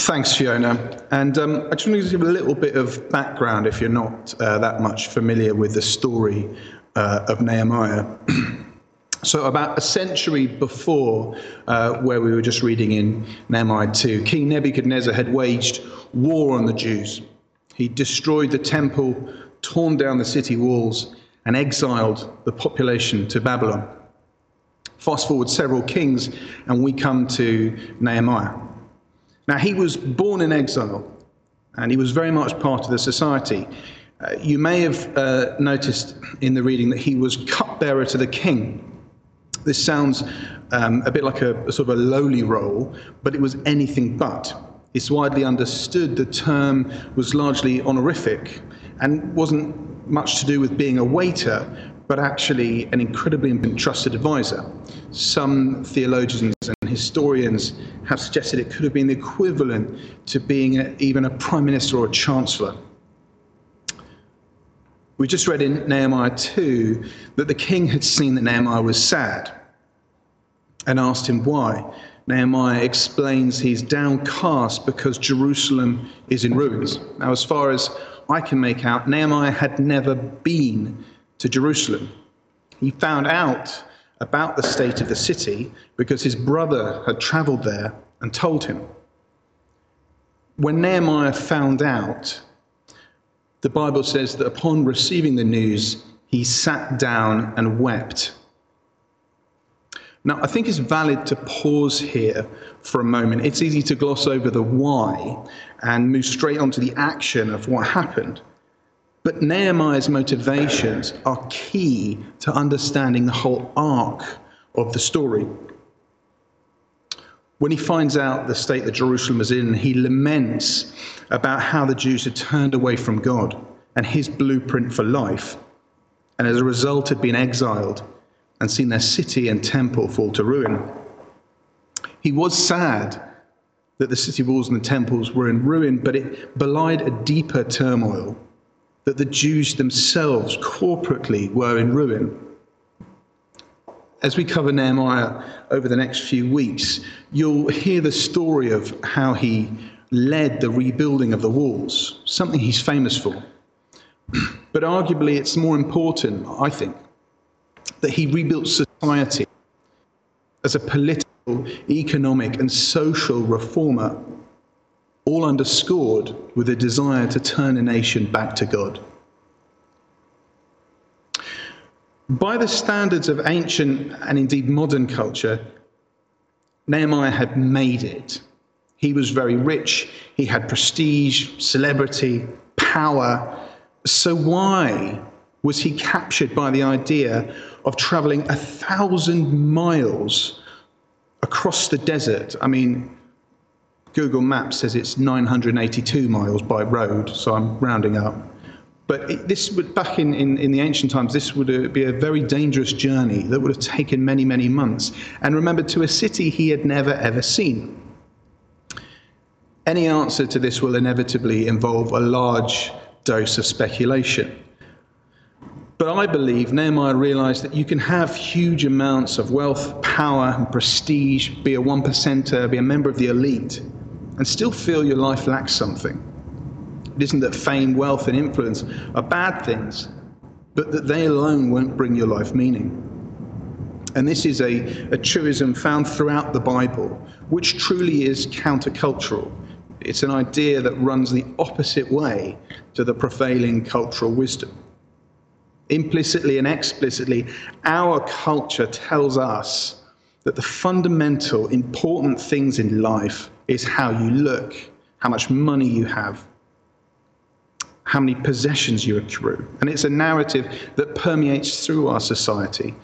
Thanks, Fiona. And um, I just want to give a little bit of background if you're not uh, that much familiar with the story uh, of Nehemiah. so, about a century before uh, where we were just reading in Nehemiah 2, King Nebuchadnezzar had waged war on the Jews. He destroyed the temple, torn down the city walls, and exiled the population to Babylon. Fast forward several kings, and we come to Nehemiah. Now, he was born in exile, and he was very much part of the society. Uh, you may have uh, noticed in the reading that he was cupbearer to the king. This sounds um, a bit like a, a sort of a lowly role, but it was anything but. It's widely understood the term was largely honorific and wasn't much to do with being a waiter, but actually an incredibly trusted advisor. Some theologians historians have suggested it could have been the equivalent to being a, even a prime minister or a chancellor. We just read in Nehemiah 2 that the king had seen that Nehemiah was sad and asked him why. Nehemiah explains he's downcast because Jerusalem is in ruins. Now, as far as I can make out, Nehemiah had never been to Jerusalem. He found out about the state of the city because his brother had traveled there and told him. When Nehemiah found out, the Bible says that upon receiving the news, he sat down and wept. Now, I think it's valid to pause here for a moment. It's easy to gloss over the why and move straight onto the action of what happened. But Nehemiah's motivations are key to understanding the whole arc of the story. When he finds out the state that Jerusalem is in, he laments about how the Jews had turned away from God and his blueprint for life, and as a result had been exiled and seen their city and temple fall to ruin. He was sad that the city walls and the temples were in ruin, but it belied a deeper turmoil that the Jews themselves corporately were in ruin. As we cover Nehemiah over the next few weeks, you'll hear the story of how he led the rebuilding of the walls, something he's famous for. But arguably, it's more important, I think, that he rebuilt society as a political, economic, and social reformer all underscored with a desire to turn a nation back to God. By the standards of ancient and indeed modern culture, Nehemiah had made it. He was very rich, he had prestige, celebrity, power. So, why was he captured by the idea of traveling a thousand miles across the desert? I mean, Google Maps says it's 982 miles by road, so I'm rounding up. But it, this would, back in, in, in, the ancient times, this would uh, be a very dangerous journey that would have taken many, many months. And remember, to a city he had never, ever seen. Any answer to this will inevitably involve a large dose of speculation. But I believe Nehemiah realized that you can have huge amounts of wealth, power, and prestige, be a one percenter, be a member of the elite, and still feel your life lacks something. It isn't that fame, wealth, and influence are bad things, but that they alone won't bring your life meaning. And this is a, a truism found throughout the Bible, which truly is countercultural. It's an idea that runs the opposite way to the prevailing cultural wisdom. Implicitly and explicitly, our culture tells us that the fundamental important things in life is how you look, how much money you have, how many possessions you accrue. And it's a narrative that permeates through our society,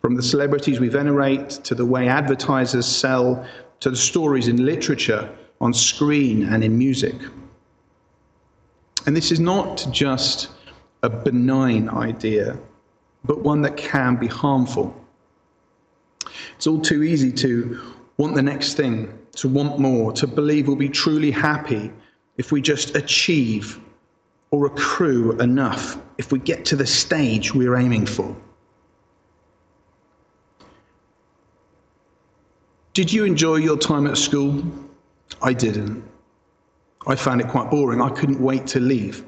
from the celebrities we venerate to the way advertisers sell to the stories in literature, on screen, and in music. And this is not just a benign idea, but one that can be harmful. It's all too easy to want the next thing, to want more, to believe we'll be truly happy if we just achieve or accrue enough, if we get to the stage we're aiming for. Did you enjoy your time at school? I didn't. I found it quite boring. I couldn't wait to leave.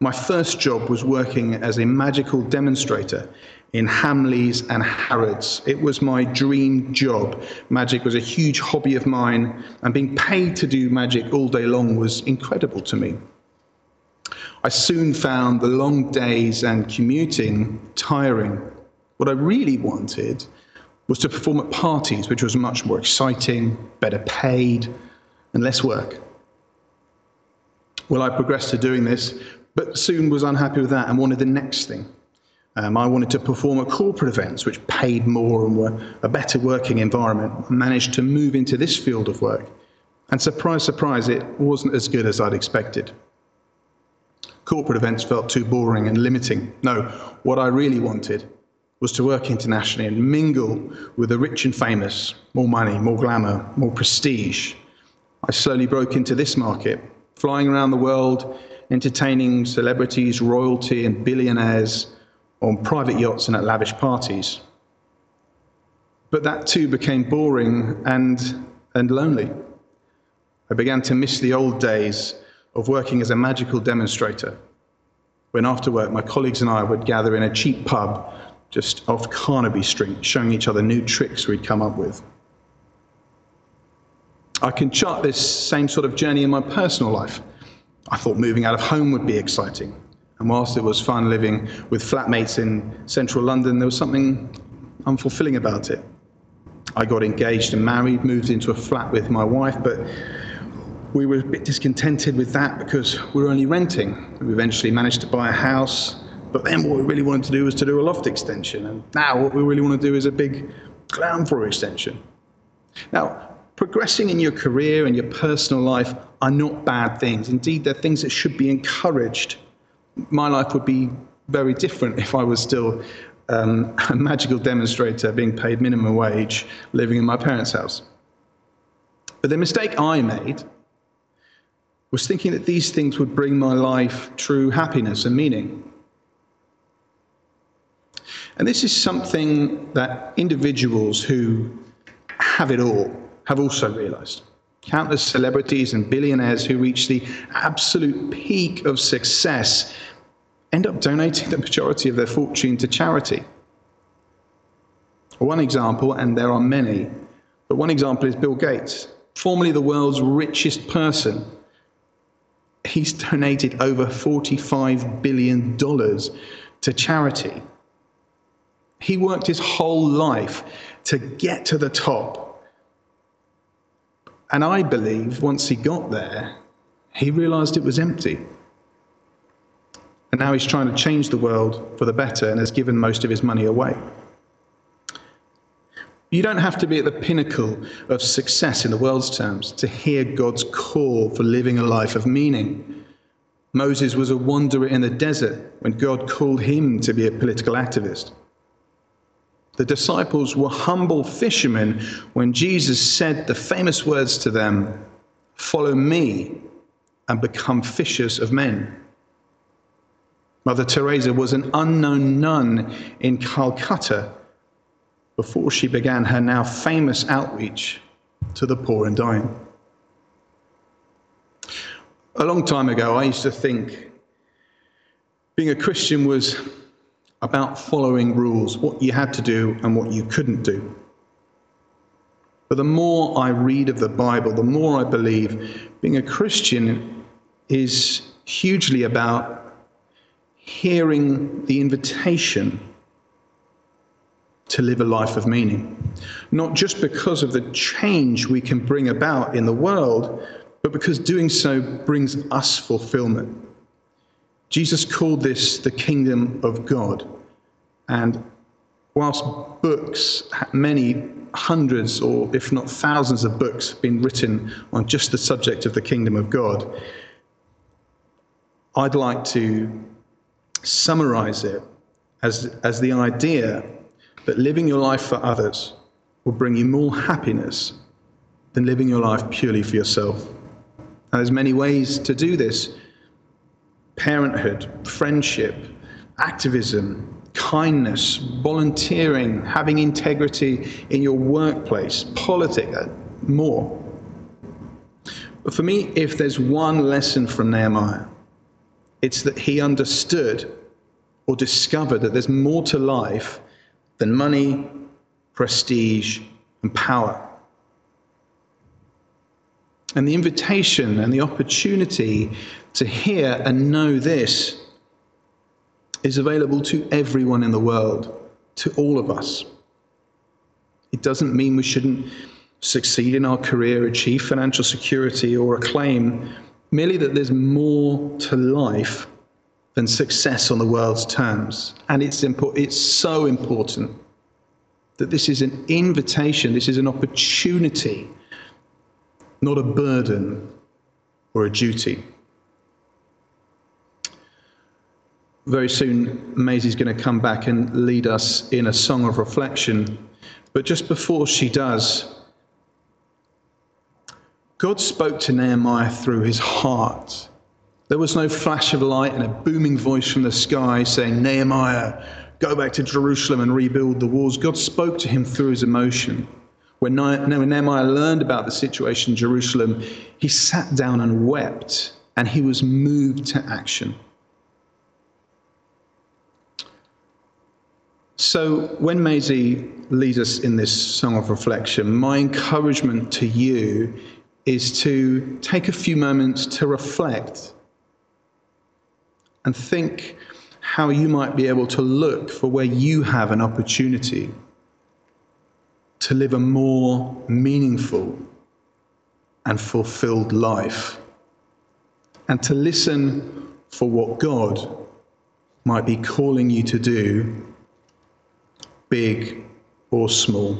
My first job was working as a magical demonstrator in Hamleys and Harrods. It was my dream job. Magic was a huge hobby of mine, and being paid to do magic all day long was incredible to me. I soon found the long days and commuting tiring. What I really wanted was to perform at parties, which was much more exciting, better paid, and less work. Well, I progressed to doing this, but soon was unhappy with that and wanted the next thing. Um, I wanted to perform at corporate events, which paid more and were a better working environment. Managed to move into this field of work. And surprise, surprise, it wasn't as good as I'd expected. Corporate events felt too boring and limiting. No, what I really wanted was to work internationally and mingle with the rich and famous, more money, more glamour, more prestige. I slowly broke into this market, flying around the world, entertaining celebrities, royalty, and billionaires on private yachts and at lavish parties. But that too became boring and, and lonely. I began to miss the old days of working as a magical demonstrator, when after work my colleagues and I would gather in a cheap pub just off Carnaby Street, showing each other new tricks we'd come up with. I can chart this same sort of journey in my personal life. I thought moving out of home would be exciting. And whilst it was fun living with flatmates in central London, there was something unfulfilling about it. I got engaged and married, moved into a flat with my wife, but we were a bit discontented with that because we were only renting. We eventually managed to buy a house, but then what we really wanted to do was to do a loft extension. And now what we really want to do is a big ground floor extension. Now, progressing in your career and your personal life are not bad things. Indeed, they're things that should be encouraged my life would be very different if I was still um, a magical demonstrator being paid minimum wage living in my parents' house. But the mistake I made was thinking that these things would bring my life true happiness and meaning. And this is something that individuals who have it all have also realized. Countless celebrities and billionaires who reach the absolute peak of success end up donating the majority of their fortune to charity. One example, and there are many, but one example is Bill Gates, formerly the world's richest person. He's donated over $45 billion to charity. He worked his whole life to get to the top and I believe once he got there, he realized it was empty. And now he's trying to change the world for the better and has given most of his money away. You don't have to be at the pinnacle of success in the world's terms to hear God's call for living a life of meaning. Moses was a wanderer in the desert when God called him to be a political activist. The disciples were humble fishermen when Jesus said the famous words to them Follow me and become fishers of men. Mother Teresa was an unknown nun in Calcutta before she began her now famous outreach to the poor and dying. A long time ago, I used to think being a Christian was about following rules, what you had to do and what you couldn't do. But the more I read of the Bible, the more I believe being a Christian is hugely about hearing the invitation to live a life of meaning. Not just because of the change we can bring about in the world, but because doing so brings us fulfillment. Jesus called this the kingdom of God. And whilst books, many hundreds or if not thousands of books have been written on just the subject of the kingdom of God, I'd like to summarize it as, as the idea that living your life for others will bring you more happiness than living your life purely for yourself. And there's many ways to do this parenthood, friendship, activism, kindness, volunteering, having integrity in your workplace, politics, uh, more. But for me, if there's one lesson from Nehemiah, it's that he understood or discovered that there's more to life than money, prestige, and power. And the invitation and the opportunity to hear and know this is available to everyone in the world, to all of us. It doesn't mean we shouldn't succeed in our career, achieve financial security, or acclaim, merely that there's more to life than success on the world's terms. And it's, impo- it's so important that this is an invitation, this is an opportunity, not a burden or a duty. Very soon, Maisie's going to come back and lead us in a song of reflection. But just before she does, God spoke to Nehemiah through his heart. There was no flash of light and a booming voice from the sky saying, Nehemiah, go back to Jerusalem and rebuild the walls. God spoke to him through his emotion. When Nehemiah learned about the situation in Jerusalem, he sat down and wept, and he was moved to action. So, when Maisie leads us in this song of reflection, my encouragement to you is to take a few moments to reflect and think how you might be able to look for where you have an opportunity to live a more meaningful and fulfilled life, and to listen for what God might be calling you to do, big or small.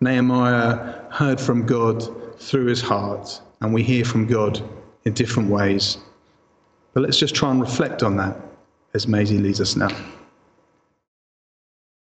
Nehemiah heard from God through his heart, and we hear from God in different ways. But let's just try and reflect on that as Maisie leads us now.